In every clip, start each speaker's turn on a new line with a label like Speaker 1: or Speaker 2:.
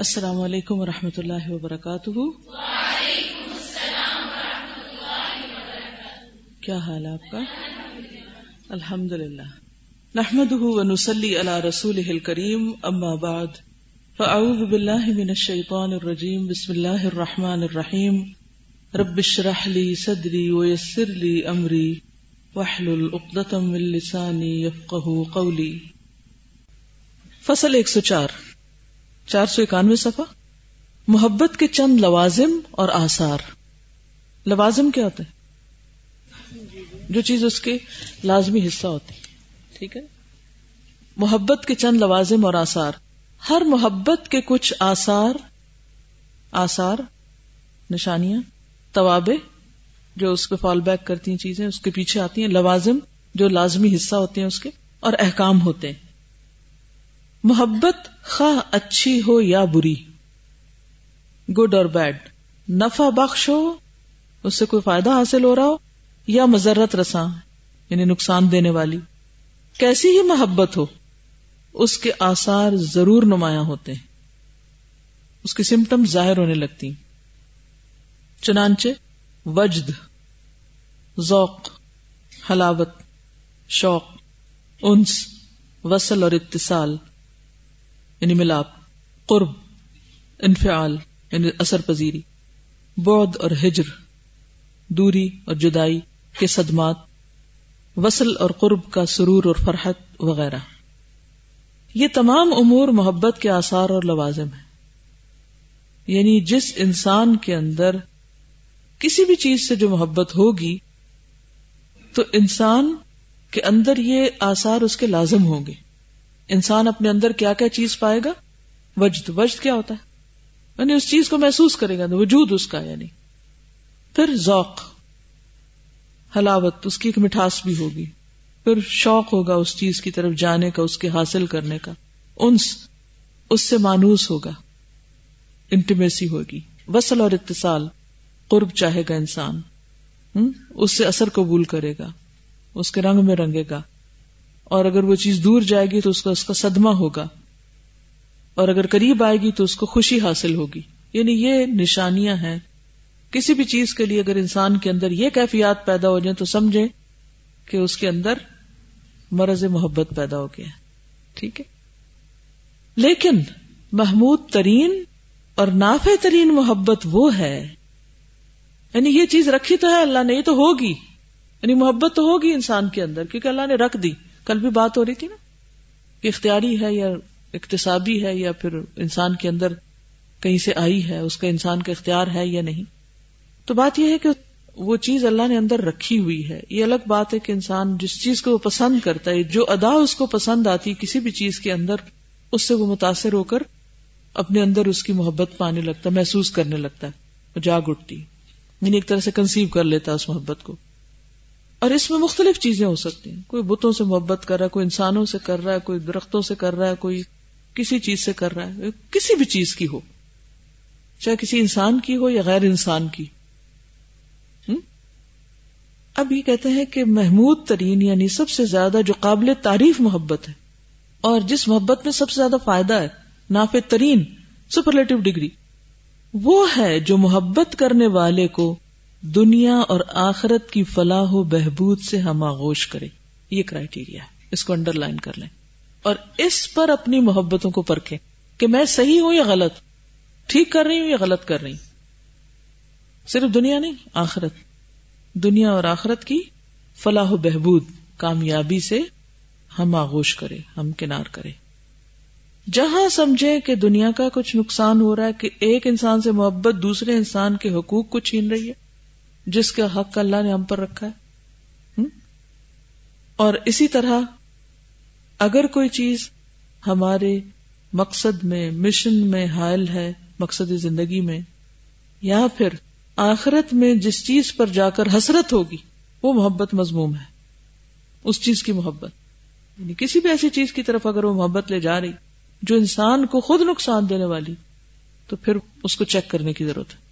Speaker 1: السلام علیکم و رحمۃ اللہ وبرکاتہ۔ کیا حال آپ کا؟ الحمد للہ نحمد ونسلی علی رسول کریم اما بعد۔ فاعوذ باللہ من الشیطان الرجیم، بسم اللہ الرحمن الرحیم۔ رب اشرح لی صدری ویسر لی امری۔ واحلل عقدۃ من لسانی یفقهوا قولی۔ فصل ایک سو چار سو اکانوے صفحہ، محبت کے چند لوازم اور آثار۔ لوازم کیا ہوتے ہیں؟ جو چیز اس کے لازمی حصہ ہوتی ٹھیک ہے؟ محبت کے چند لوازم اور آثار۔ ہر محبت کے کچھ آثار آثار، نشانیاں توابے جو اس پہ فال بیک کرتی ہیں چیزیں، اس کے پیچھے آتی ہیں۔ لوازم جو لازمی حصہ ہوتے ہیں اس کے اور احکام ہوتے ہیں۔ محبت خواہ اچھی ہو یا بری گڈ اور بیڈ نفع بخش ہو، اس سے کوئی فائدہ حاصل ہو رہا ہو، یا مذرت رساں یعنی نقصان دینے والی۔ کیسی ہی محبت ہو، اس کے آثار ضرور نمایاں ہوتے ہیں۔ اس کی سمٹم ظاہر ہونے لگتی چنانچہ، وجد، ذوق، حلاوت، شوق، انس، وصل اور اتصال۔ یعنی ملاپ، قرب، انفعال یعنی اثر پذیری بود اور ہجر، دوری اور جدائی کے صدمات، وصل اور قرب کا سرور اور فرحت وغیرہ۔ یہ تمام امور محبت کے آثار اور لوازم ہیں۔ یعنی جس انسان کے اندر کسی بھی چیز سے جو محبت ہوگی، تو انسان کے اندر یہ آثار اس کے لازم ہوں گے۔ انسان اپنے اندر کیا کیا چیز پائے گا؟ وجد. وجد کیا ہوتا ہے؟ یعنی اس چیز کو محسوس کرے گا، وجود اس کا یعنی. پھر ذوق. حلاوت. اس کی ایک مٹھاس بھی ہوگی. پھر شوق ہوگا اس چیز کی طرف جانے کا، اس کے حاصل کرنے کا. انس. اس سے مانوس ہوگا. انٹیمیسی ہوگی. وصل اور اتصال. قرب چاہے گا انسان. اس سے اثر قبول کرے گا. اس کے رنگ میں رنگے گا. اور اگر وہ چیز دور جائے گی تو اس کا اس کا صدمہ ہوگا اور اگر قریب آئے گی تو اس کو خوشی حاصل ہوگی یعنی یہ نشانیاں ہیں۔ کسی بھی چیز کے لیے اگر انسان کے اندر یہ کیفیات پیدا ہو جائیں تو سمجھے کہ اس کے اندر مرض محبت پیدا ہو گیا۔ ٹھیک ہے۔ لیکن محمود ترین اور نافع ترین محبت وہ ہے۔ یعنی یہ چیز رکھی تو ہے، اللہ نے یہ تو ہوگی۔ یعنی محبت تو ہوگی انسان کے اندر کیونکہ اللہ نے رکھ دی۔ کل بھی بات ہو رہی تھی نا کہ اختیاری ہے یا اقتصابی ہے یا پھر انسان کے اندر کہیں سے آئی ہے، اس کا انسان کا اختیار ہے یا نہیں؟ تو بات یہ ہے کہ وہ چیز اللہ نے اندر رکھی ہوئی ہے۔ یہ الگ بات ہے کہ انسان جس چیز کو وہ پسند کرتا ہے، جو ادا اس کو پسند آتی کسی بھی چیز کے اندر، اس سے وہ متاثر ہو کر اپنے اندر اس کی محبت پانے لگتا ہے محسوس کرنے لگتا ہے جاگ اٹھتی۔ یعنی ایک طرح سے کنسیو کر لیتا اس محبت کو۔ اور اس میں مختلف چیزیں ہو سکتی ہیں۔ کوئی بتوں سے محبت کر رہا ہے، کوئی انسانوں سے کر رہا ہے، کوئی درختوں سے کر رہا ہے، کوئی کسی چیز سے کر رہا ہے۔ کسی بھی چیز کی ہو۔ چاہے کسی انسان کی ہو یا غیر انسان کی۔ اب یہ کہتے ہیں کہ محمود ترین یعنی سب سے زیادہ جو قابل تعریف محبت ہے اور جس محبت میں سب سے زیادہ فائدہ ہے، نافع ترین سپرلیٹو ڈگری، وہ ہے جو محبت کرنے والے کو دنیا اور آخرت کی فلاح و بہبود سے ہم آغوش کرے یہ کرائٹیریا ہے۔ اس کو انڈر لائن کر لیں۔ اور اس پر اپنی محبتوں کو پرکھے کہ میں صحیح ہوں یا غلط۔ ٹھیک کر رہی ہوں یا غلط کر رہی ہوں۔ صرف دنیا نہیں، آخرت۔ دنیا اور آخرت کی فلاح و بہبود کامیابی سے ہم آغوش کرے ہم کنار کرے جہاں سمجھے کہ دنیا کا کچھ نقصان ہو رہا ہے، کہ ایک انسان سے محبت دوسرے انسان کے حقوق کو چھین رہی ہے۔ جس کا حق اللہ نے ہم پر رکھا ہے۔ اور اسی طرح اگر کوئی چیز ہمارے مقصد میں، مشن میں حائل ہے، مقصد زندگی میں، یا پھر آخرت میں جس چیز پر جا کر حسرت ہوگی، وہ محبت مضموم ہے۔ اس چیز کی محبت۔ یعنی کسی بھی ایسی چیز کی طرف اگر وہ محبت لے جا رہی، جو انسان کو خود نقصان دینے والی، تو پھر اس کو چیک کرنے کی ضرورت ہے۔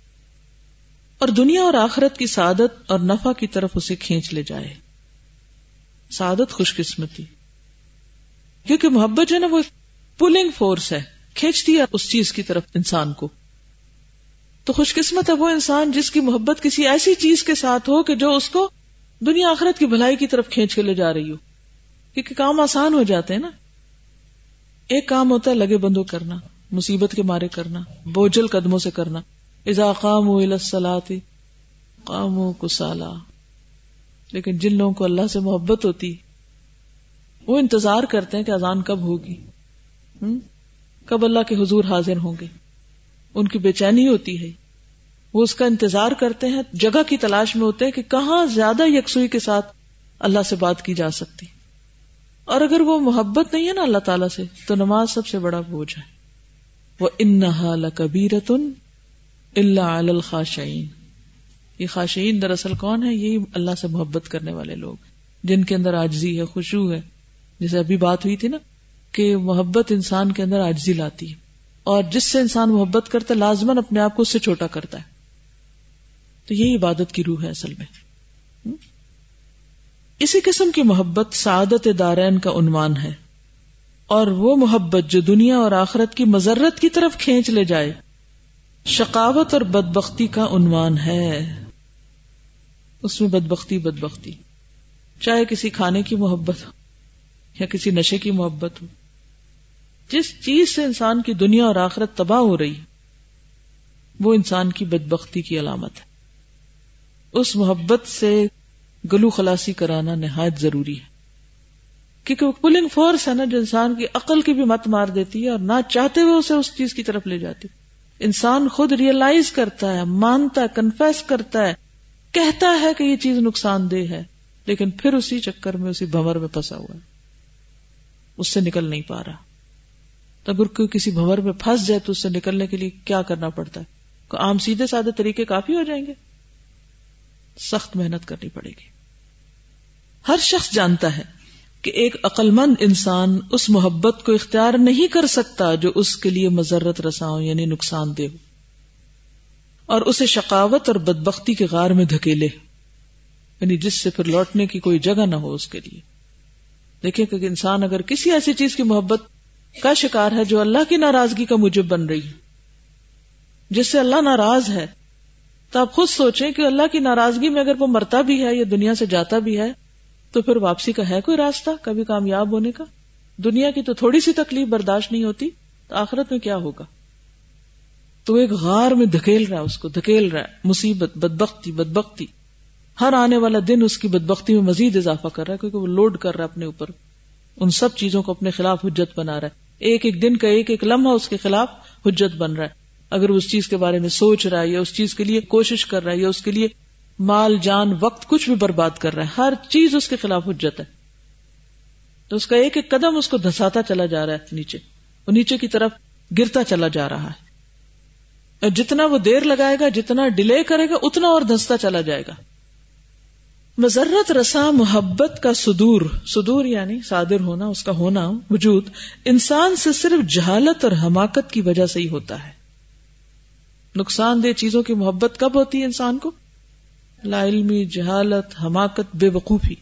Speaker 1: اور دنیا اور آخرت کی سعادت اور نفع کی طرف اسے کھینچ لے جائے۔ سعادت خوش قسمتی۔ کیونکہ محبت جو ہے نا وہ پولنگ فورس ہے، کھینچتی ہے اس چیز کی طرف انسان کو۔ تو خوش قسمت ہے وہ انسان جس کی محبت کسی ایسی چیز کے ساتھ ہو کہ جو اس کو دنیا آخرت کی بھلائی کی طرف کھینچ کے لے جا رہی ہو۔ کیونکہ کام آسان ہو جاتے ہیں نا۔ ایک کام ہوتا ہے لگے بندو کرنا، مصیبت کے مارے کرنا، بوجھل قدموں سے کرنا۔ اذا قاموا الى الصلاة، قاموا کسالا۔ لیکن جن لوگوں کو اللہ سے محبت ہوتی، وہ انتظار کرتے ہیں کہ اذان کب ہوگی۔ کب اللہ کے حضور حاضر ہوں گے۔ ان کی بے چینی ہوتی ہے۔ وہ اس کا انتظار کرتے ہیں، جگہ کی تلاش میں ہوتے ہیں کہ کہاں زیادہ یکسوئی کے ساتھ اللہ سے بات کی جا سکتی۔ اور اگر وہ محبت نہیں ہے نا اللہ تعالیٰ سے، تو نماز سب سے بڑا بوجھ ہے۔ وہ ان کبیرتن اللہ الخاشعین۔ یہ خاشعین دراصل کون ہے یہی اللہ سے محبت کرنے والے لوگ۔ جن کے اندر آجزی ہے، خوشبو ہے۔ جیسے ابھی بات ہوئی تھی نا کہ محبت انسان کے اندر آجزی لاتی ہے۔ اور جس سے انسان محبت کرتا ہے لازمن اپنے آپ کو اس سے چھوٹا کرتا ہے۔ تو یہی عبادت کی روح ہے اصل میں۔ اسی قسم کی محبت سعادت دارین کا عنوان ہے۔ اور وہ محبت جو دنیا اور آخرت کی مذرت کی طرف کھینچ لے جائے۔ شقاوت اور بدبختی کا عنوان ہے۔ اس میں بدبختی بدبختی۔ چاہے کسی کھانے کی محبت ہو یا کسی نشے کی محبت ہو۔ جس چیز سے انسان کی دنیا اور آخرت تباہ ہو رہی، وہ انسان کی بدبختی کی علامت ہے۔ اس محبت سے گلو خلاسی کرانا نہایت ضروری ہے۔ کیونکہ وہ پولنگ فورس ہے نا، جو انسان کی عقل کی بھی مت مار دیتی ہے اور نہ چاہتے ہوئے اسے اس چیز کی طرف لے جاتی۔ انسان خود ریئلائز کرتا ہے، مانتا ہے کنفیس کرتا ہے، کہتا ہے کہ یہ چیز نقصان دہ ہے، لیکن پھر اسی چکر میں، اسی بمر میں پھنسا ہوا ہے۔ اس سے نکل نہیں پا رہا۔ تو اگر کوئی کسی بھور میں پھنس جائے تو اس سے نکلنے کے لیے کیا کرنا پڑتا ہے؟ عام سیدھے سادے طریقے کافی ہو جائیں گے۔ سخت محنت کرنی پڑے گی۔ ہر شخص جانتا ہے۔ کہ ایک عقل مند انسان اس محبت کو اختیار نہیں کر سکتا جو اس کے لیے مذرت رساؤ یعنی نقصان دے ہو۔ اور اسے شقاوت اور بدبختی کے غار میں دھکیلے۔ یعنی جس سے پھر لوٹنے کی کوئی جگہ نہ ہو اس کے لیے۔ دیکھیں کہ انسان اگر کسی ایسی چیز کی محبت کا شکار ہے جو اللہ کی ناراضگی کا موجب بن رہی ہے۔ جس سے اللہ ناراض ہے، تو آپ خود سوچیں کہ اللہ کی ناراضگی میں اگر وہ مرتا بھی ہے یا دنیا سے جاتا بھی ہے تو پھر واپسی کا ہے کوئی راستہ کبھی کامیاب ہونے کا؟ دنیا کی تو تھوڑی سی تکلیف برداشت نہیں ہوتی، تو آخرت میں کیا ہوگا؟ تو ایک غار میں دھکیل رہا ہے اس کو، دھکیل رہا ہے، مصیبت، بدبختی بدبختی۔ ہر آنے والا دن اس کی بدبختی میں مزید اضافہ کر رہا ہے، کیونکہ وہ لوڈ کر رہا ہے اپنے اوپر۔ ان سب چیزوں کو اپنے خلاف حجت بنا رہا ہے۔ ایک ایک دن کا ایک ایک لمحہ اس کے خلاف حجت بن رہا ہے۔ اگر اس چیز کے بارے میں سوچ رہا ہے، یا اس چیز کے لیے کوشش کر رہا ہے، یا اس کے لیے مال جان وقت کچھ بھی برباد کر رہا ہے، ہر چیز اس کے خلاف حجت ہے۔ تو اس کا ایک ایک قدم اس کو دھساتا چلا جا رہا ہے نیچے وہ نیچے کی طرف گرتا چلا جا رہا ہے۔ اور جتنا وہ دیر لگائے گا، جتنا ڈیلے کرے گا، اتنا اور دھستا چلا جائے گا۔ مزرت رسا محبت کا صدور صدور یعنی صادر ہونا، اس کا ہونا وجود، انسان سے صرف جہالت اور حماقت کی وجہ سے ہی ہوتا ہے۔ نقصان دہ چیزوں کی محبت کب ہوتی ہے انسان کو؟ لا علمی، جہالت، حماقت، بے وقوفی۔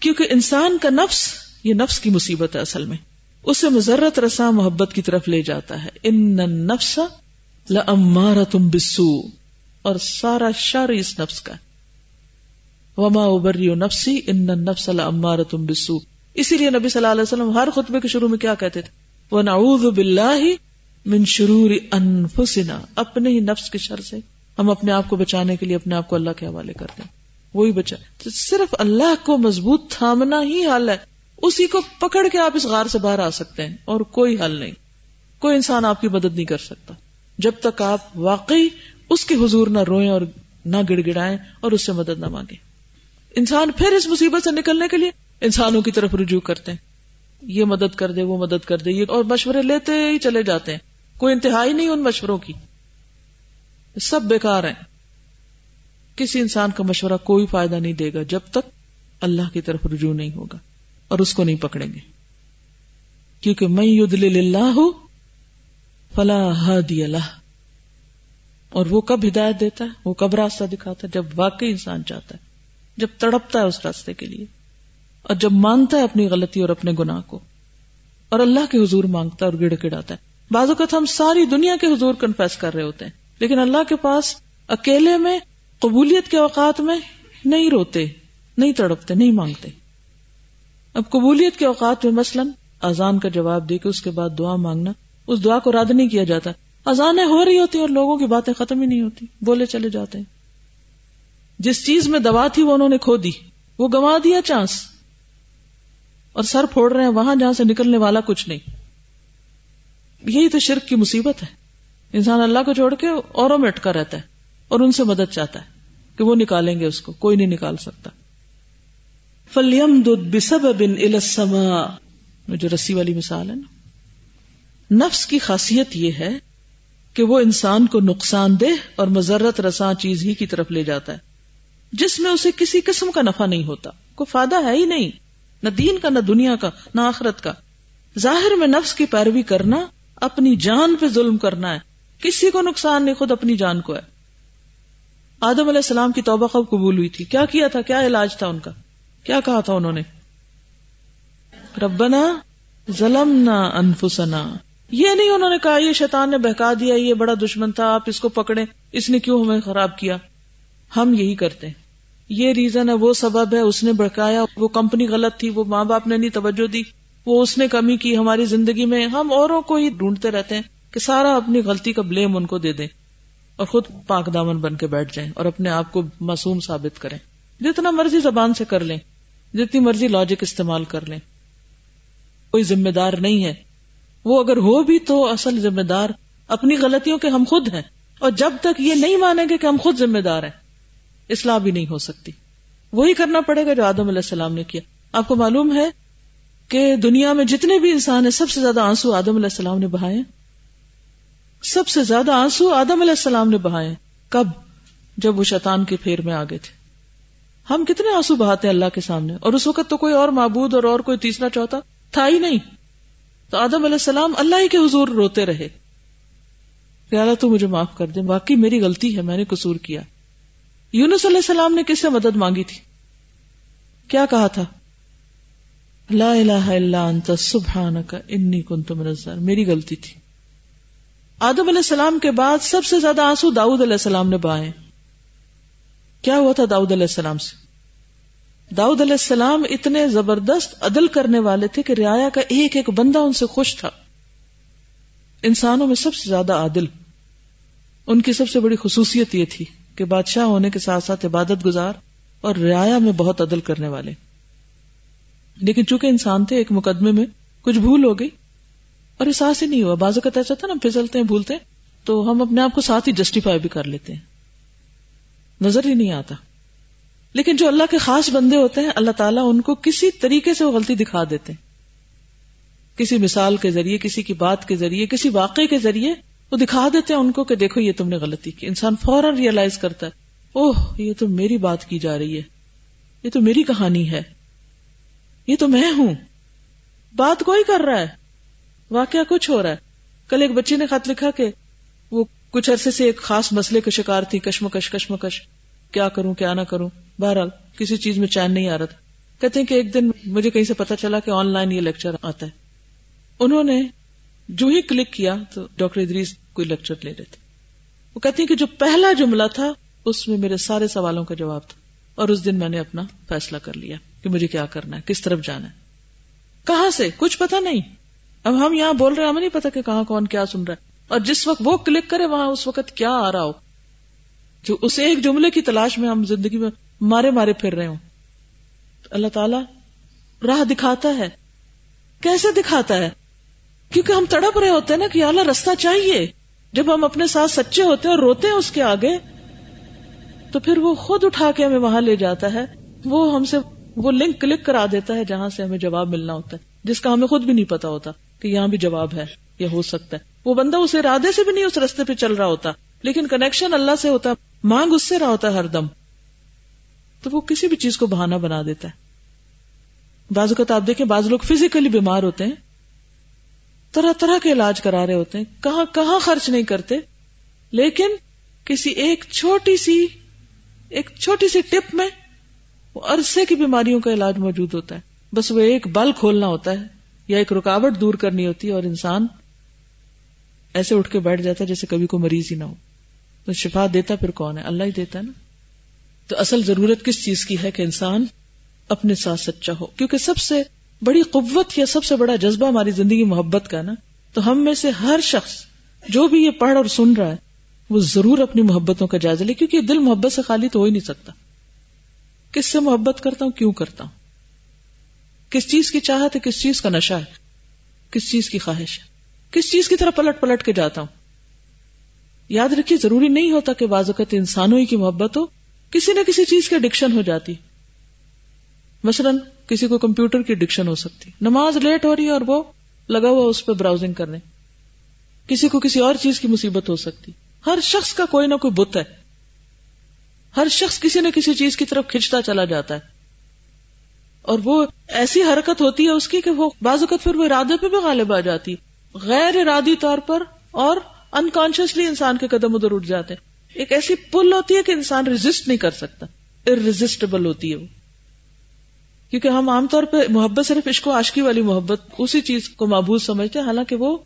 Speaker 1: کیونکہ انسان کا نفس، یہ نفس کی مصیبت ہے اصل میں۔ اسے مزرت رسا محبت کی طرف لے جاتا ہے۔ ان نفس لمارتم بسو اور سارا شر اس نفس کا وما ابری نفسی ان نفس لمارا تم بسو اسی لیے نبی صلی اللہ علیہ وسلم ہر خطبے کے شروع میں کیا کہتے تھے؟ وہ نعوذ باللہ من شرور انفسنا اپنے ہی نفس کے شر سے۔ ہم اپنے آپ کو بچانے کے لیے اپنے آپ کو اللہ کے حوالے کرتے ہیں۔ وہی بچا۔ صرف اللہ کو مضبوط تھامنا ہی حل ہے۔ اسی کو پکڑ کے آپ اس غار سے باہر آ سکتے ہیں اور کوئی حل نہیں۔ کوئی انسان آپ کی مدد نہیں کر سکتا۔ جب تک آپ واقعی اس کے حضور نہ روئیں اور نہ گڑ گڑائیں اور اس سے مدد نہ مانگیں۔ انسان پھر اس مصیبت سے نکلنے کے لیے انسانوں کی طرف رجوع کرتے ہیں۔ یہ مدد کر دے، وہ مدد کر دے۔ یہ اور مشورے لیتے ہی چلے جاتے ہیں۔ کوئی انتہائی نہیں ان مشوروں کی۔ سب بیکار ہیں۔ کسی انسان کا مشورہ کوئی فائدہ نہیں دے گا جب تک اللہ کی طرف رجوع نہیں ہوگا اور اس کو نہیں پکڑیں گے۔ کیونکہ میں یدل اللہ فلاح اللہ اور وہ کب ہدایت دیتا ہے؟ وہ کب راستہ دکھاتا ہے؟ جب واقعی انسان چاہتا ہے، جب تڑپتا ہے اس راستے کے لیے۔ اور جب مانتا ہے اپنی غلطی اور اپنے گناہ کو۔ اور اللہ کے حضور مانگتا ہے اور گڑ گڑاتا ہے۔ بعض اوقات ہم ساری دنیا کے حضور کنفیس کر رہے ہوتے ہیں۔ لیکن اللہ کے پاس اکیلے میں قبولیت کے اوقات میں نہیں روتے، نہیں تڑپتے، نہیں مانگتے۔ اب قبولیت کے اوقات میں مثلاً اذان کا جواب دے کے اس کے بعد دعا مانگنا، اس دعا کو رد نہیں کیا جاتا۔ اذانیں ہو رہی ہوتی اور لوگوں کی باتیں ختم ہی نہیں ہوتی، بولے چلے جاتے ہیں۔ جس چیز میں دوا تھی وہ انہوں نے کھو دی، وہ گوا دیا چانس۔ اور سر پھوڑ رہے ہیں، وہاں جہاں سے نکلنے والا کچھ نہیں۔ یہی تو شرک کی مصیبت ہے۔ انسان اللہ کو چھوڑ کے اوروں میں اٹکا رہتا ہے اور ان سے مدد چاہتا ہے کہ وہ نکالیں گے اس کو، کوئی نہیں نکال سکتا۔ فلیم دسب بن السما جو رسی والی مثال ہے نا۔ نفس کی خاصیت یہ ہے کہ وہ انسان کو نقصان دہ اور مذرت رساں چیز ہی کی طرف لے جاتا ہے۔ جس میں اسے کسی قسم کا نفع نہیں ہوتا۔ کوئی فائدہ ہے ہی نہیں۔ نہ دین کا، نہ دنیا کا، نہ آخرت کا۔ ظاہر میں نفس کی پیروی کرنا، اپنی جان پہ ظلم کرنا ہے۔ کسی کو نقصان نہیں، خود اپنی جان کو ہے۔ آدم علیہ السلام کی توبہ کب قبول ہوئی تھی۔ کیا کیا تھا؟ کیا علاج تھا ان کا؟ کیا کہا تھا انہوں نے؟ ربنا ظلمنا انفسنا۔ یہ نہیں انہوں نے کہا، یہ شیطان نے بہکا دیا، یہ بڑا دشمن تھا، آپ اس کو پکڑے اس نے کیوں ہمیں خراب کیا؟ ہم یہی کرتے ہیں۔ یہ ریزن ہے، وہ سبب ہے، اس نے بڑکایا وہ کمپنی غلط تھی، وہ ماں باپ نے نہیں توجہ دی، وہ اس نے کمی کی، ہماری زندگی میں ہم اوروں کو ہی ڈھونڈتے رہتے ہیں۔ کہ سارا اپنی غلطی کا بلیم ان کو دے دیں اور خود پاک دامن بن کے بیٹھ جائیں اور اپنے آپ کو معصوم ثابت کریں۔ جتنا مرضی زبان سے کر لیں، جتنی مرضی لاجک استعمال کر لیں۔ کوئی ذمہ دار نہیں ہے۔ وہ اگر ہو بھی تو اصل ذمہ دار اپنی غلطیوں کے ہم خود ہیں۔ اور جب تک یہ نہیں مانیں گے کہ ہم خود ذمہ دار ہیں، اصلاح بھی نہیں ہو سکتی۔ وہی کرنا پڑے گا جو آدم علیہ السلام نے کیا۔ آپ کو معلوم ہے کہ دنیا میں جتنے بھی انسان ہیں، سب سے زیادہ آنسو آدم علیہ السلام نے بہائے۔ سب سے زیادہ آنسو آدم علیہ السلام نے بہائے۔ کب؟ جب وہ شیطان کے پھیر میں آگے تھے۔ ہم کتنے آنسو بہاتے ہیں اللہ کے سامنے۔ اور اس وقت تو کوئی اور معبود اور اور کوئی تیسرا چوتھا تھا ہی نہیں۔ تو آدم علیہ السلام اللہ ہی کے حضور روتے رہے۔ کہ اللہ تو مجھے معاف کر دے باقی میری غلطی ہے، میں نے قصور کیا۔ یونس علیہ السلام نے کس سے مدد مانگی تھی؟ کیا کہا تھا؟ لا الہ الا انت، سبحانک، انی کنت من الظالمین۔ میری غلطی تھی۔ آدم علیہ السلام کے بعد سب سے زیادہ آنسو داؤد علیہ السلام نے بہائے کیا ہوا تھا داؤد علیہ السلام سے؟ داؤد علیہ السلام اتنے زبردست عدل کرنے والے تھے کہ ریا کا ایک ایک بندہ ان سے خوش تھا۔ انسانوں میں سب سے زیادہ عادل، ان کی سب سے بڑی خصوصیت یہ تھی کہ بادشاہ ہونے کے ساتھ ساتھ عبادت گزار اور ریا میں بہت عدل کرنے والے۔ لیکن چونکہ انسان تھے، ایک مقدمے میں کچھ بھول ہو گئی۔ اور احساس ہی نہیں ہوا۔ بازو کا ایسا تھا نا، پھسلتے ہیں، بھولتے تو ہم اپنے آپ کو ساتھ ہی جسٹیفائی بھی کر لیتے ہیں۔ نظر ہی نہیں آتا۔ لیکن جو اللہ کے خاص بندے ہوتے ہیں، اللہ تعالیٰ ان کو کسی طریقے سے وہ غلطی دکھا دیتے ہیں۔ کسی مثال کے ذریعے، کسی کی بات کے ذریعے، کسی واقعے کے ذریعے وہ دکھا دیتے ہیں ان کو کہ دیکھو، یہ تم نے غلطی کی۔ انسان فوراً ریئلائز کرتا ہے، اوہ، یہ تو میری بات کی جا رہی ہے۔ یہ تو میری کہانی ہے۔ یہ تو میں ہوں۔ بات کوئی کر رہا ہے۔ واقعہ کچھ ہو رہا ہے۔ کل ایک بچی نے خط لکھا کہ وہ کچھ عرصے سے ایک خاص مسئلے کا شکار تھی، کشمکش کشمکش۔ کیا کروں، کیا نہ کروں؟ بہرحال کسی چیز میں چین نہیں آ رہا تھا۔ کہتے ہیں کہ ایک دن مجھے کہیں سے پتا چلا کہ آن لائن یہ لیکچر آتا ہے۔ انہوں نے جو ہی کلک کیا تو ڈاکٹر ادریس کوئی لیکچر لے رہے تھے وہ کہتے ہیں کہ جو پہلا جملہ تھا، اس میں میرے سارے سوالوں کا جواب تھا۔ اور اس دن میں نے اپنا فیصلہ کر لیا کہ مجھے کیا کرنا ہے، کس طرف جانا ہے۔ کہاں سے؟ کچھ پتا نہیں۔ اب ہم یہاں بول رہے ہیں، ہمیں نہیں پتا کہ کہاں کون کیا سن رہا ہے۔ اور جس وقت وہ کلک کرے، وہاں اس وقت کیا آ رہا ہو؟ جو اس ایک جملے کی تلاش میں ہم زندگی میں مارے مارے پھر رہے ہوں۔ اللہ تعالی راہ دکھاتا ہے۔ کیسے دکھاتا ہے؟ کیونکہ ہم تڑپ رہے ہوتے ہیں نا کہ اللہ رستہ چاہیے۔ جب ہم اپنے ساتھ سچے ہوتے ہیں اور روتے ہیں اس کے آگے، تو پھر وہ خود اٹھا کے ہمیں وہاں لے جاتا ہے۔ وہ ہم سے وہ لنک کلک کرا دیتا ہے جہاں سے ہمیں جواب ملنا ہوتا ہے، جس کا ہمیں خود بھی نہیں پتا ہوتا۔ کہ یہاں بھی جواب ہے یا ہو سکتا ہے۔ وہ بندہ اس ارادے سے بھی نہیں اس رستے پہ چل رہا ہوتا، لیکن کنیکشن اللہ سے ہوتا ہے مانگ اس سے رہا ہوتا ہے ہر دم۔ تو وہ کسی بھی چیز کو بہانا بنا دیتا ہے۔ بعض اوقات آپ دیکھیں، بعض لوگ فزیکلی بیمار ہوتے ہیں، طرح طرح کے علاج کرا رہے ہوتے ہیں، کہاں کہاں خرچ نہیں کرتے، لیکن کسی ایک چھوٹی سی، ایک چھوٹی سی ٹپ میں وہ عرصے کی بیماریوں کا علاج موجود ہوتا ہے۔ بس وہ ایک بل کھولنا ہوتا ہے۔ یا ایک رکاوٹ دور کرنی ہوتی ہے اور انسان ایسے اٹھ کے بیٹھ جاتا ہے جیسے کبھی کوئی مریض ہی نہ ہو۔ تو شفا دیتا پھر کون ہے؟ اللہ ہی دیتا ہے نا۔ تو اصل ضرورت کس چیز کی ہے کہ انسان اپنے ساتھ سچا ہو؟ کیونکہ سب سے بڑی قوت یا سب سے بڑا جذبہ ہماری زندگی محبت کا نا۔ تو ہم میں سے ہر شخص جو بھی یہ پڑھ اور سن رہا ہے، وہ ضرور اپنی محبتوں کا جائزہ لے، کیونکہ دل محبت سے خالی تو ہو ہی نہیں سکتا۔ کس سے محبت کرتا ہوں؟ کیوں کرتا ہوں؟ کس چیز کی چاہت ہے، کس چیز کا نشہ ہے، کس چیز کی خواہش ہے۔ کس چیز کی طرح پلٹ پلٹ کے جاتا ہوں۔ یاد رکھیے، ضروری نہیں ہوتا کہ بازوقت انسانوں ہی کی محبت ہو، کسی نہ کسی چیز کی اڈکشن ہو جاتی۔ مثلا، کسی کو کمپیوٹر کی اڈکشن ہو سکتی۔ نماز لیٹ ہو رہی ہے اور وہ لگا ہوا اس پہ براؤزنگ کرنے کسی کو کسی اور چیز کی مصیبت ہو سکتی۔ ہر شخص کا کوئی نہ کوئی بت ہے۔ ہر شخص کسی نہ کسی چیز کی طرف کھچتا چلا جاتا ہے۔ اور وہ ایسی حرکت ہوتی ہے اس کی کہ وہ بعض اوقات پھر وہ ارادے پہ بھی غالب آ جاتی، غیر ارادی طور پر اور انکانشیسلی انسان کے قدم ادھر اٹھ جاتے۔ ہیں ایک ایسی پل ہوتی ہے کہ انسان ریزسٹ نہیں کر سکتا ارریزسٹیبل ہوتی ہے وہ۔ کیونکہ ہم عام طور پہ محبت صرف عشق و عاشقی والی محبت، اسی چیز کو معبود سمجھتے ہیں، حالانکہ وہ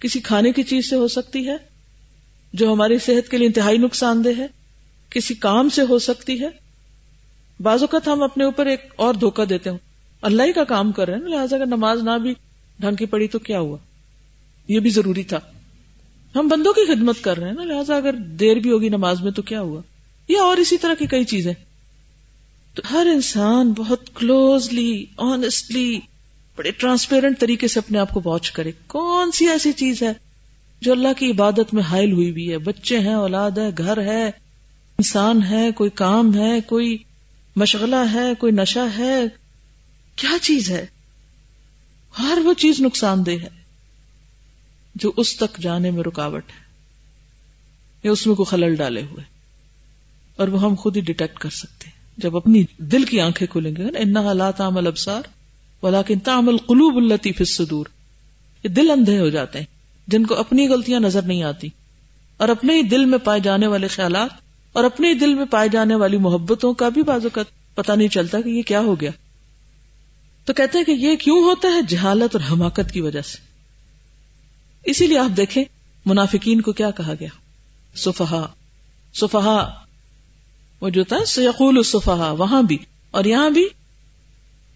Speaker 1: کسی کھانے کی چیز سے ہو سکتی ہے، جو ہماری صحت کے لیے انتہائی نقصان دہ ہے، کسی کام سے ہو سکتی ہے۔ بعض اوقات ہم اپنے اوپر ایک اور دھوکہ دیتے ہوں۔ اللہ ہی کا کام کر رہے ہیں لہٰذا اگر نماز نہ بھی ڈھنگ کی پڑی تو کیا ہوا؟ یہ بھی ضروری تھا۔ ہم بندوں کی خدمت کر رہے ہیں نا، لہٰذا اگر دیر بھی ہوگی نماز میں تو کیا ہوا؟ یا اور اسی طرح کی کئی چیزیں۔ تو ہر انسان بہت کلوزلی آنےسٹلی بڑے ٹرانسپیرنٹ طریقے سے اپنے آپ کو واچ کرے۔ کون سی ایسی چیز ہے جو اللہ کی عبادت میں حائل ہوئی بھی ہے؟ بچے ہیں، اولاد ہے، گھر ہے، انسان ہے، کوئی کام ہے، کوئی مشغلہ ہے، کوئی نشہ ہے، کیا چیز ہے؟ ہر وہ چیز نقصان دہ ہے، جو اس تک جانے میں رکاوٹ ہے، یا اس میں کوئی خلل ڈالے ہوئے۔ اور وہ ہم خود ہی ڈیٹیکٹ کر سکتے ہیں۔ جب اپنی دل کی آنکھیں کھلیں گے ان حالات عمل ابسار ولیکن تعمل قلوب التی الصدور۔ یہ دل اندھے ہو جاتے ہیں، جن کو اپنی غلطیاں نظر نہیں آتی۔ اور اپنے ہی دل میں پائے جانے والے خیالات اور اپنے دل میں پائے جانے والی محبتوں کا بھی بازو کا پتا نہیں چلتا کہ یہ کیا ہو گیا۔ تو کہتے ہیں کہ یہ کیوں ہوتا ہے؟ جہالت اور حماقت کی وجہ سے۔ اسی لیے آپ دیکھیں، منافقین کو کیا کہا گیا؟ سفہا۔ سفہا وہ جو تھا سیقول سفہا وہاں بھی۔ اور یہاں بھی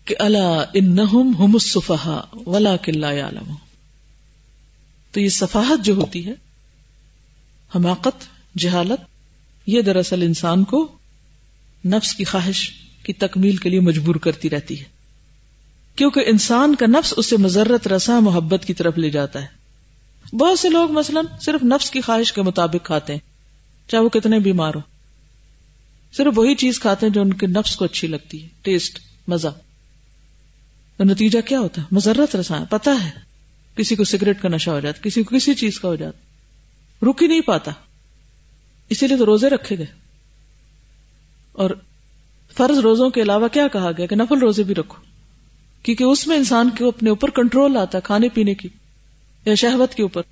Speaker 1: کہ اللہ انہم ہم السفہا ولیکن لا یعلمون۔ تو یہ صفاحت جو ہوتی ہے، حماقت، جہالت یہ دراصل انسان کو نفس کی خواہش کی تکمیل کے لیے مجبور کرتی رہتی ہے۔ کیونکہ انسان کا نفس اسے مذرت رسا محبت کی طرف لے جاتا ہے۔ بہت سے لوگ مثلا صرف نفس کی خواہش کے مطابق کھاتے ہیں، چاہے وہ کتنے بیمار ہو صرف وہی چیز کھاتے ہیں جو ان کے نفس کو اچھی لگتی ہے، ٹیسٹ، مزہ۔ تو نتیجہ کیا ہوتا ہے؟ مذرت رسا پتا ہے۔ کسی کو سگریٹ کا نشہ ہو جاتا، کسی کو کسی چیز کا ہو جاتا۔ رک ہی نہیں پاتا۔ اسی لیے تو روزے رکھے گئے۔ اور فرض روزوں کے علاوہ کیا کہا گیا کہ نفل روزے بھی رکھو۔ کیونکہ اس میں انسان کے اپنے اوپر کنٹرول آتا ہے کھانے پینے کی یا شہوت کے اوپر۔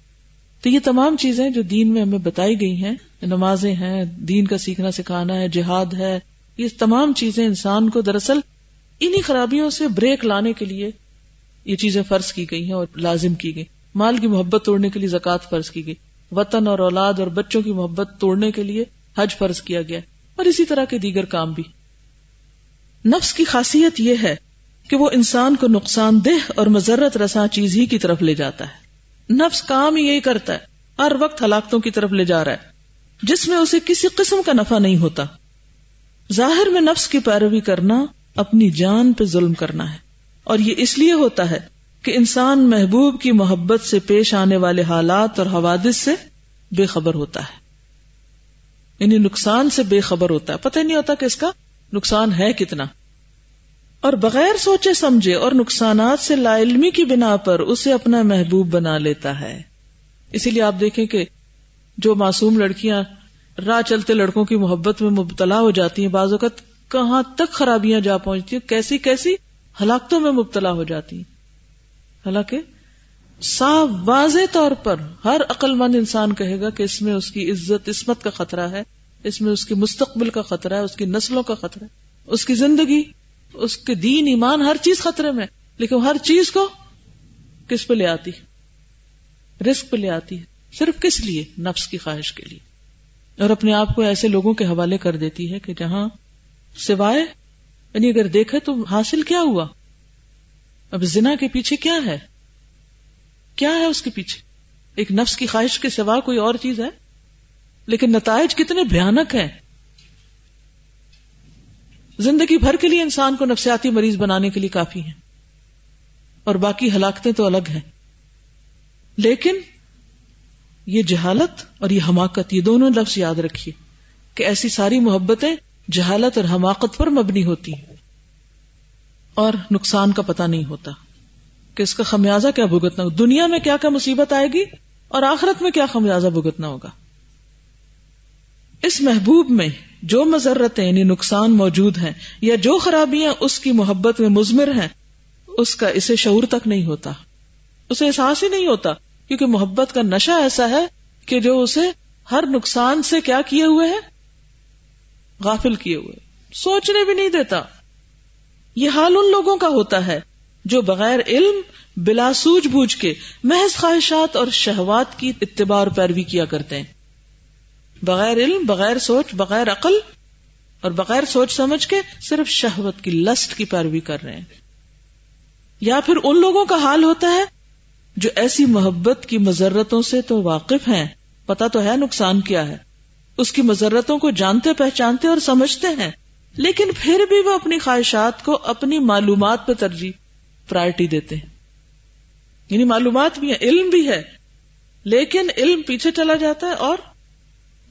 Speaker 1: تو یہ تمام چیزیں جو دین میں ہمیں بتائی گئی ہیں، نمازیں ہیں، دین کا سیکھنا سکھانا ہے، جہاد ہے، یہ تمام چیزیں انسان کو دراصل انہی خرابیوں سے بریک لانے کے لیے یہ چیزیں فرض کی گئی ہیں اور لازم کی گئی۔ مال کی محبت توڑنے کے لیے زکوٰۃ فرض کی گئی۔ وطن اور اولاد اور بچوں کی محبت توڑنے کے لیے حج فرض کیا گیا اور اسی طرح کے دیگر کام بھی۔ نفس کی خاصیت یہ ہے کہ وہ انسان کو نقصان دہ اور مذرت رساں چیز ہی کی طرف لے جاتا ہے۔ نفس کام ہی یہی کرتا ہے، ہر وقت ہلاکتوں کی طرف لے جا رہا ہے، جس میں اسے کسی قسم کا نفع نہیں ہوتا۔ ظاہر میں نفس کی پیروی کرنا اپنی جان پہ ظلم کرنا ہے، اور یہ اس لیے ہوتا ہے کہ انسان محبوب کی محبت سے پیش آنے والے حالات اور حوادث سے بے خبر ہوتا ہے۔ یعنی نقصان سے بے خبر ہوتا ہے۔ پتہ نہیں ہوتا کہ اس کا نقصان ہے کتنا۔ اور بغیر سوچے سمجھے اور نقصانات سے لا علمی کی بنا پر اسے اپنا محبوب بنا لیتا ہے۔ اسی لیے آپ دیکھیں کہ جو معصوم لڑکیاں راہ چلتے لڑکوں کی محبت میں مبتلا ہو جاتی ہیں، بعض اوقات کہاں تک خرابیاں جا پہنچتی ہیں، کیسی کیسی ہلاکتوں میں مبتلا ہو جاتی ہیں۔ حالانکہ صاف واضح طور پر ہر عقل مند انسان کہے گا کہ اس میں اس کی عزت، عصمت کا خطرہ ہے، اس میں اس کے مستقبل کا خطرہ ہے، اس کی نسلوں کا خطرہ ہے، اس کی زندگی، اس کے دین، ایمان، ہر چیز خطرے میں لیکن ہر چیز کو کس پہ لے آتی رسک پہ لے آتی ہے، صرف کس لیے؟ نفس کی خواہش کے لیے۔ اور اپنے آپ کو ایسے لوگوں کے حوالے کر دیتی ہے کہ جہاں سوائے یعنی اگر دیکھے تو حاصل کیا ہوا؟ اب زنا کے پیچھے کیا ہے؟ کیا ہے اس کے پیچھے؟ ایک نفس کی خواہش کے سوا کوئی اور چیز ہے؟ لیکن نتائج کتنے بھیانک ہیں۔ زندگی بھر کے لیے انسان کو نفسیاتی مریض بنانے کے لیے کافی ہیں۔ اور باقی ہلاکتیں تو الگ ہیں۔ لیکن یہ جہالت اور یہ حماقت، یہ دونوں لفظ یاد رکھیے کہ ایسی ساری محبتیں جہالت اور حماقت پر مبنی ہوتی ہیں۔ اور نقصان کا پتہ نہیں ہوتا کہ اس کا خمیازہ کیا بھگتنا ہوگا۔ دنیا میں کیا کیا مصیبت آئے گی اور آخرت میں کیا خمیازہ بھگتنا ہوگا۔ اس محبوب میں جو مذرتیں یعنی نقصان موجود ہیں یا جو خرابیاں اس کی محبت میں مزمر ہیں، اس کا اسے شعور تک نہیں ہوتا۔ اسے احساس ہی نہیں ہوتا، کیونکہ محبت کا نشہ ایسا ہے کہ جو اسے ہر نقصان سے کیا کیے ہوئے ہے؟ غافل کیے ہوئے۔ سوچنے بھی نہیں دیتا۔ یہ حال ان لوگوں کا ہوتا ہے جو بغیر علم، بلا سوج بوجھ کے محض خواہشات اور شہوات کی اتباع اور پیروی کیا کرتے ہیں۔ بغیر علم، بغیر سوچ، بغیر عقل اور بغیر سوچ سمجھ کے صرف شہوت کی لسٹ کی پیروی کر رہے ہیں۔ یا پھر ان لوگوں کا حال ہوتا ہے جو ایسی محبت کی مذرتوں سے تو واقف ہیں پتا تو ہے نقصان کیا ہے۔ اس کی مذرتوں کو جانتے، پہچانتے اور سمجھتے ہیں۔ لیکن پھر بھی وہ اپنی خواہشات کو اپنی معلومات پہ ترجیح پرائرٹی دیتے ہیں۔ یعنی معلومات بھی ہیں، علم بھی ہے، لیکن علم پیچھے چلا جاتا ہے اور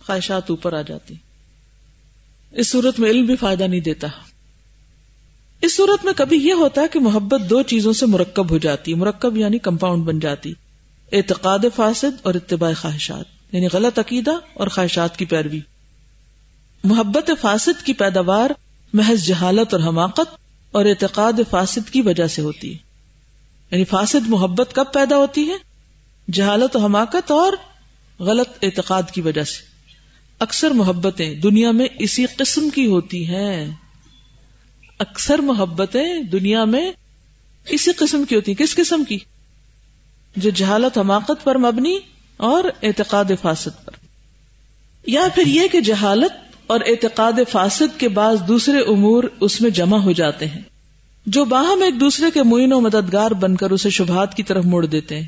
Speaker 1: خواہشات اوپر آ جاتی اس صورت میں علم بھی فائدہ نہیں دیتا۔ اس صورت میں کبھی یہ ہوتا ہے کہ محبت دو چیزوں سے مرکب ہو جاتی، مرکب یعنی کمپاؤنڈ بن جاتی۔ اعتقاد فاسد اور اتباع خواہشات یعنی غلط عقیدہ اور خواہشات کی پیروی۔ محبت فاسد کی پیداوار، محض جہالت اور حماقت اور اعتقاد فاسد کی وجہ سے ہوتی۔ ہے یعنی فاسد محبت کب پیدا ہوتی ہے؟ جہالت و حماقت اور غلط اعتقاد کی وجہ سے۔ اکثر محبتیں دنیا میں اسی قسم کی ہوتی ہیں۔ اکثر محبتیں دنیا میں اسی قسم کی ہوتی ہیں۔ کس قسم کی؟ جو جہالت، حماقت پر مبنی اور اعتقاد فاسد پر۔ یا پھر یہ کہ جہالت اور اعتقاد فاسد کے بعد دوسرے امور اس میں جمع ہو جاتے ہیں۔ جو باہم ایک دوسرے کے معین و مددگار بن کر اسے شبہات کی طرف موڑ دیتے ہیں۔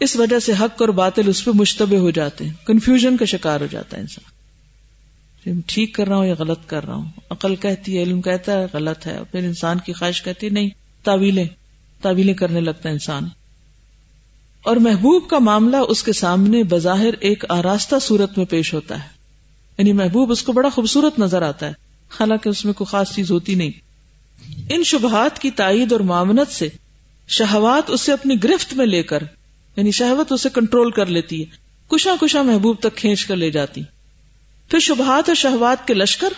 Speaker 1: اس وجہ سے حق اور باطل اس پہ مشتبہ ہو جاتے ہیں۔ کنفیوژن کا شکار ہو جاتا ہے انسان۔ ٹھیک کر رہا ہوں یا غلط کر رہا ہوں؟ عقل کہتی ہے، علم کہتا ہے، غلط ہے۔ پھر انسان کی خواہش کہتی ہے، نہیں، تعویلیں تعویلیں کرنے لگتا ہے انسان۔ اور محبوب کا معاملہ اس کے سامنے بظاہر ایک آراستہ صورت میں پیش ہوتا ہے۔ یعنی محبوب اس کو بڑا خوبصورت نظر آتا ہے، حالانکہ اس میں کوئی خاص چیز ہوتی نہیں۔ ان شبہات کی تائید اور معاونت سے شہوات اسے اپنی گرفت میں لے کر یعنی شہوت اسے کنٹرول کر لیتی ہے۔ کشا کشا محبوب تک کھینچ کر لے جاتی۔ پھر شبہات اور شہوات کے لشکر،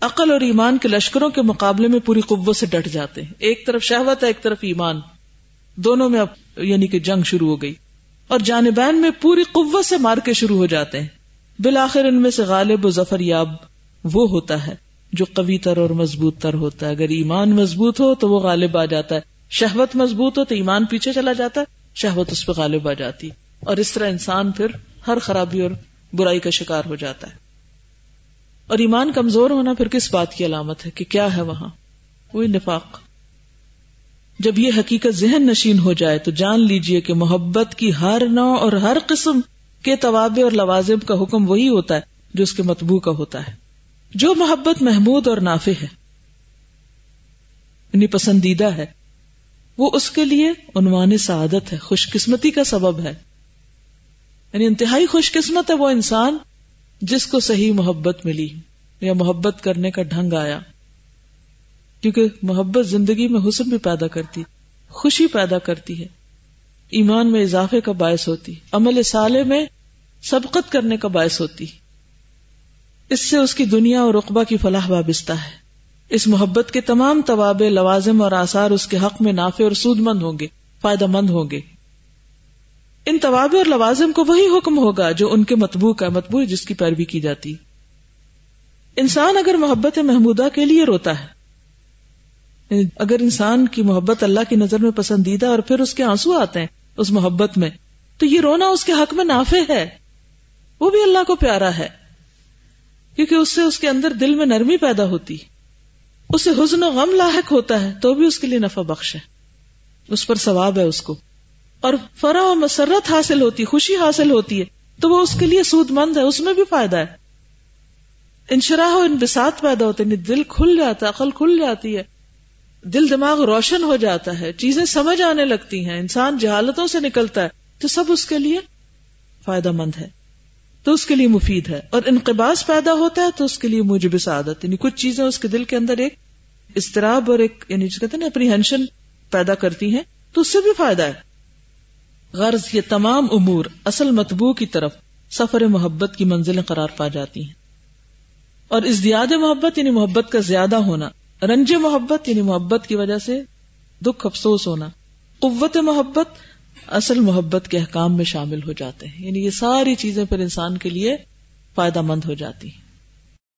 Speaker 1: عقل اور ایمان کے لشکروں کے مقابلے میں پوری قوت سے ڈٹ جاتے ہیں۔ ایک طرف شہوت ہے، ایک طرف ایمان۔ دونوں میں اب یعنی کہ جنگ شروع ہو گئی۔ اور جانبین میں پوری قوت سے مار کے شروع ہو جاتے ہیں۔ بالآخر ان میں سے غالب و ظفر یاب وہ ہوتا ہے جو قوی تر اور مضبوط تر ہوتا ہے۔ اگر ایمان مضبوط ہو تو وہ غالب آ جاتا ہے۔ شہوت مضبوط ہو تو ایمان پیچھے چلا جاتا ہے۔ شہوت اس پہ غالب آ جاتی۔ اور اس طرح انسان پھر ہر خرابی اور برائی کا شکار ہو جاتا ہے۔ اور ایمان کمزور ہونا پھر کس بات کی علامت ہے کہ کیا ہے وہاں؟ وہی نفاق۔ جب یہ حقیقت ذہن نشین ہو جائے تو جان لیجیے کہ محبت کی ہر نو اور ہر قسم کے طوابع اور لوازم کا حکم وہی ہوتا ہے جو اس کے متبو کا ہوتا ہے۔ جو محبت محمود اور نافع ہے یعنی پسندیدہ ہے، وہ اس کے لیے عنوان سعادت ہے، خوش قسمتی کا سبب ہے۔ یعنی انتہائی خوش قسمت ہے وہ انسان جس کو صحیح محبت ملی یا محبت کرنے کا ڈھنگ آیا۔ کیونکہ محبت زندگی میں حسن بھی پیدا کرتی، خوشی پیدا کرتی ہے۔ ایمان میں اضافے کا باعث ہوتی، عمل سالے میں سبقت کرنے کا باعث ہوتی۔ اس سے اس کی دنیا اور رقبہ کی فلاح وابستہ ہے۔ اس محبت کے تمام طواب لوازم اور آثار اس کے حق میں نافع اور سود مند ہوں گے، فائدہ مند ہوں گے۔ ان طواب اور لوازم کو وہی حکم ہوگا جو ان کے متبو کا متبو جس کی پیروی کی جاتی۔ انسان اگر محبت محمودہ کے لیے روتا ہے اگر انسان کی محبت اللہ کی نظر میں پسندیدہ اور پھر اس کے آنسو آتے ہیں، اس محبت میں، تو یہ رونا اس کے حق میں نافع ہے۔ وہ بھی اللہ کو پیارا ہے، کیونکہ اس سے اس کے اندر دل میں نرمی پیدا ہوتی۔ اسے حزن و غم لاحق ہوتا ہے، تو بھی اس کے لیے نفع بخش ہے۔ اس پر ثواب ہے اس کو۔ اور فرا و مسرت حاصل ہوتی، خوشی حاصل ہوتی ہے، تو وہ اس کے لیے سود مند ہے، اس میں بھی فائدہ ہے۔ انشراح و انبساط پیدا ہوتے ہیں دل کھل جاتا ہے عقل کھل جاتی ہے۔ دل دماغ روشن ہو جاتا ہے، چیزیں سمجھ آنے لگتی ہیں، انسان جہالتوں سے نکلتا ہے، تو سب اس کے لیے فائدہ مند ہے۔ تو اس کے لیے مفید ہے۔ اور انقباس پیدا ہوتا ہے، تو اس کے لیے موجب سعادت یعنی کچھ چیزیں اس کے دل کے اندر ایک استراب اور ایک یعنی کہتے ہیں اپنی ہنشن پیدا کرتی ہیں، تو اس سے بھی فائدہ ہے۔ غرض یہ تمام امور اصل متبو کی طرف سفر محبت کی منزلیں قرار پا جاتی ہیں۔ اور اس دیاد محبت یعنی محبت کا زیادہ ہونا رنج محبت یعنی محبت کی وجہ سے دکھ افسوس ہونا، قوت محبت اصل محبت کے احکام میں شامل ہو جاتے ہیں۔ یعنی یہ ساری چیزیں پھر انسان کے لیے فائدہ مند ہو جاتی ہیں۔